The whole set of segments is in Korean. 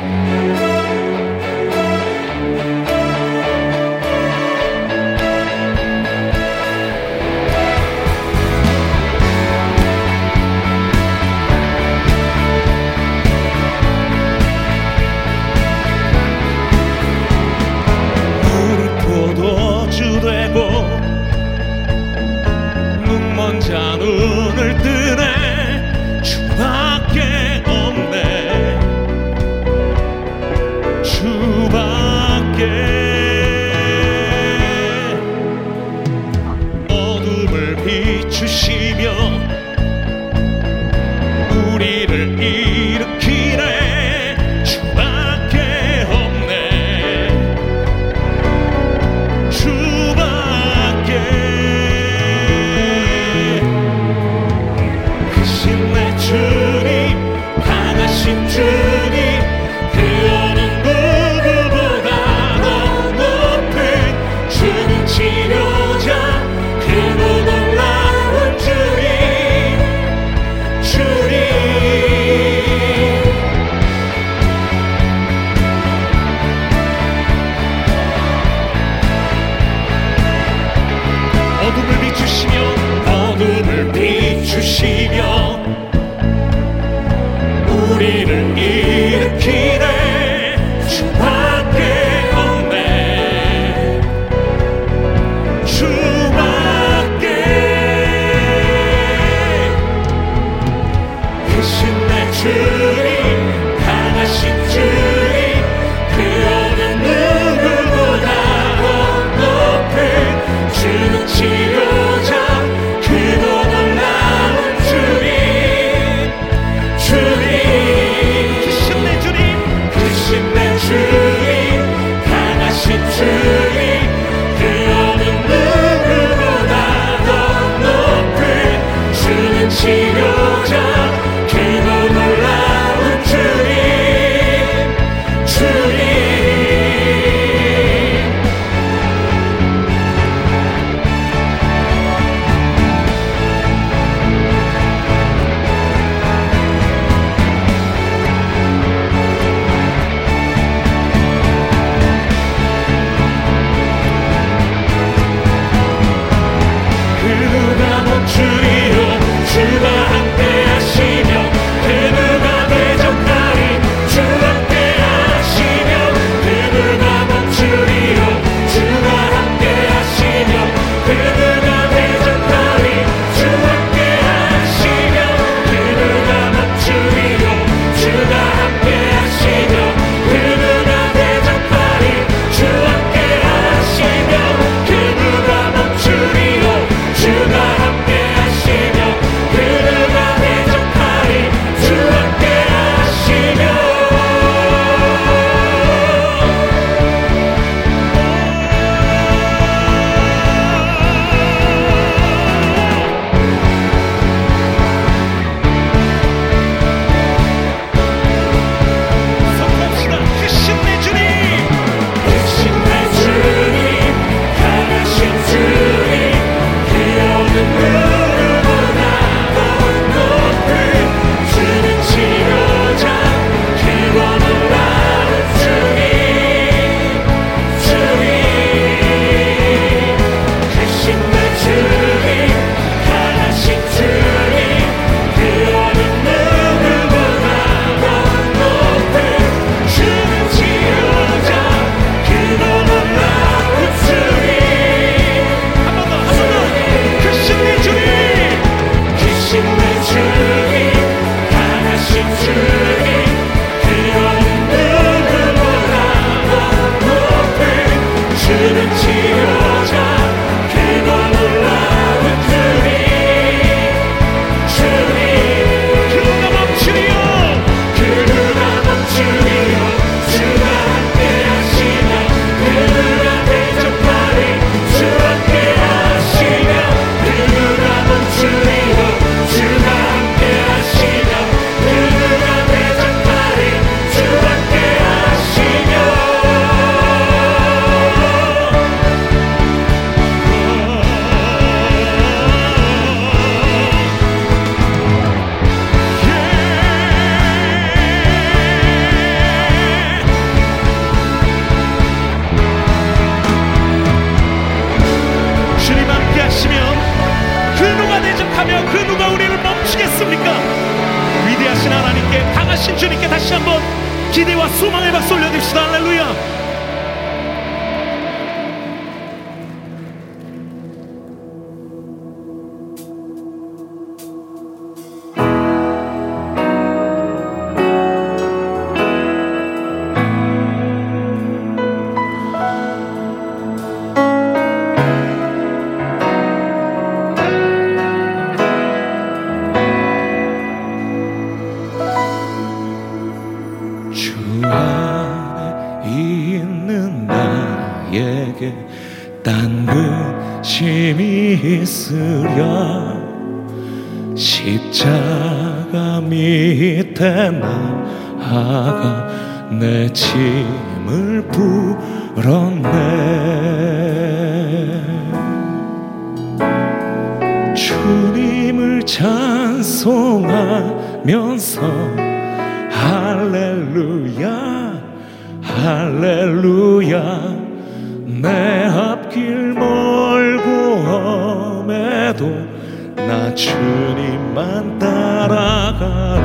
Música 知。 우리를 일으키네. 주 기대와 소망의 박수 올려드립시다. 할렐루야 있으랴 십자가 밑에 나아가 내 짐을 풀었네. 주님을 찬송하면서 할렐루야 할렐루야 내 앞길 멀고 밤에도 나 주님만 따라가리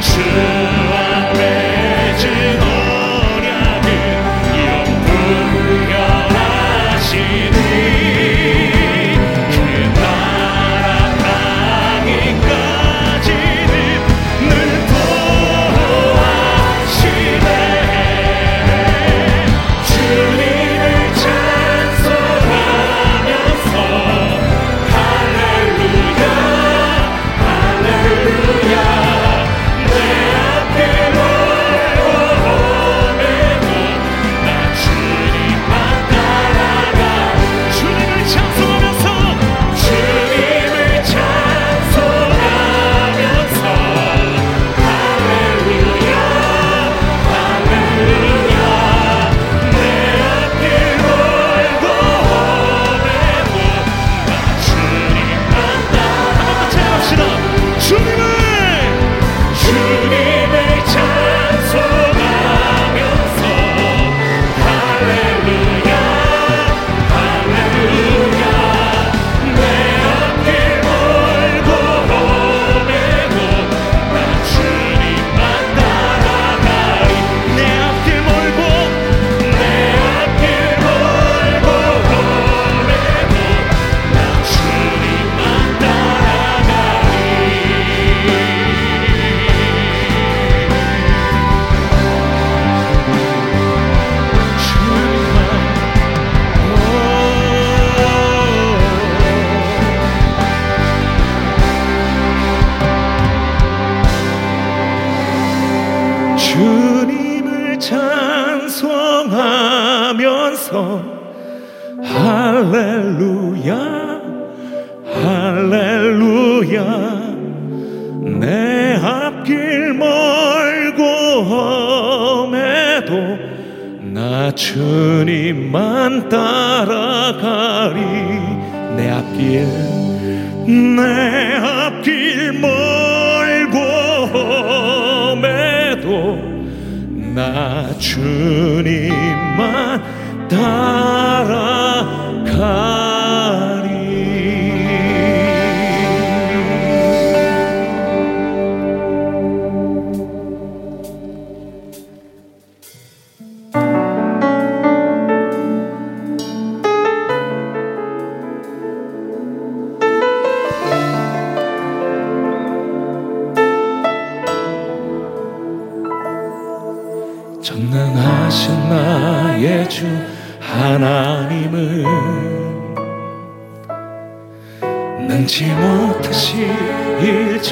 change. 나 주님만 따라가리. 내 앞길 내 앞길 멀고 험해도 나 주님만 따라 능치 못하실 일정형네.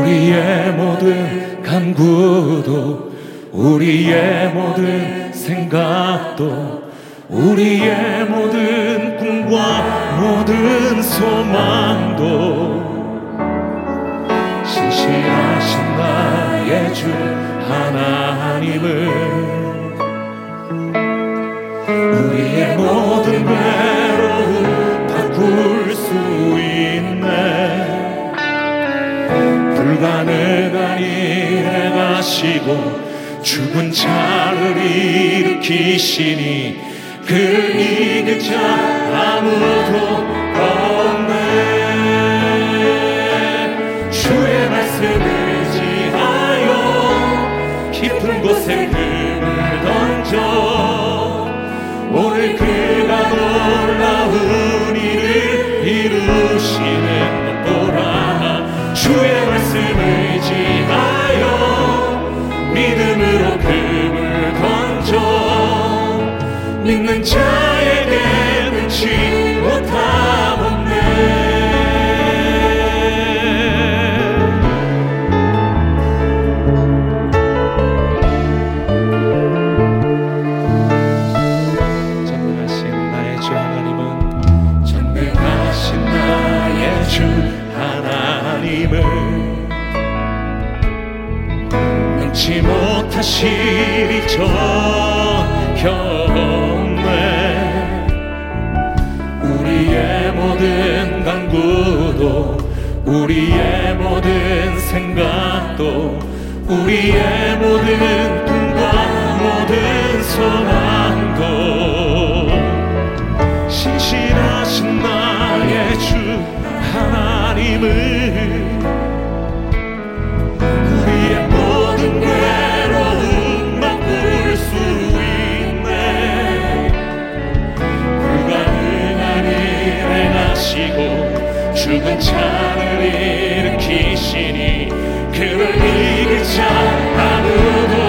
우리의 모든 간구도 우리의 모든 생각도 우리의 모든 꿈과 모든 소망도 신실하신 나의 주 하나님을 하시고 죽은 자를 일으키시니 그를 이길 자 아무도 없네. 주의 말씀을 지하여 깊은 곳에 금을 던져. 오늘 그가 놀라운 일을 이루시는 것 보라 주의 말씀을 지하여 믿는 자 우리의 모든 꿈과 모든 소망도 신실하신 나의 주 하나님을 우리의 모든 괴로움 맛볼 수 있네. 불가능한 일을 하시고 죽은 자를 일으키시 그를 이기자 아무도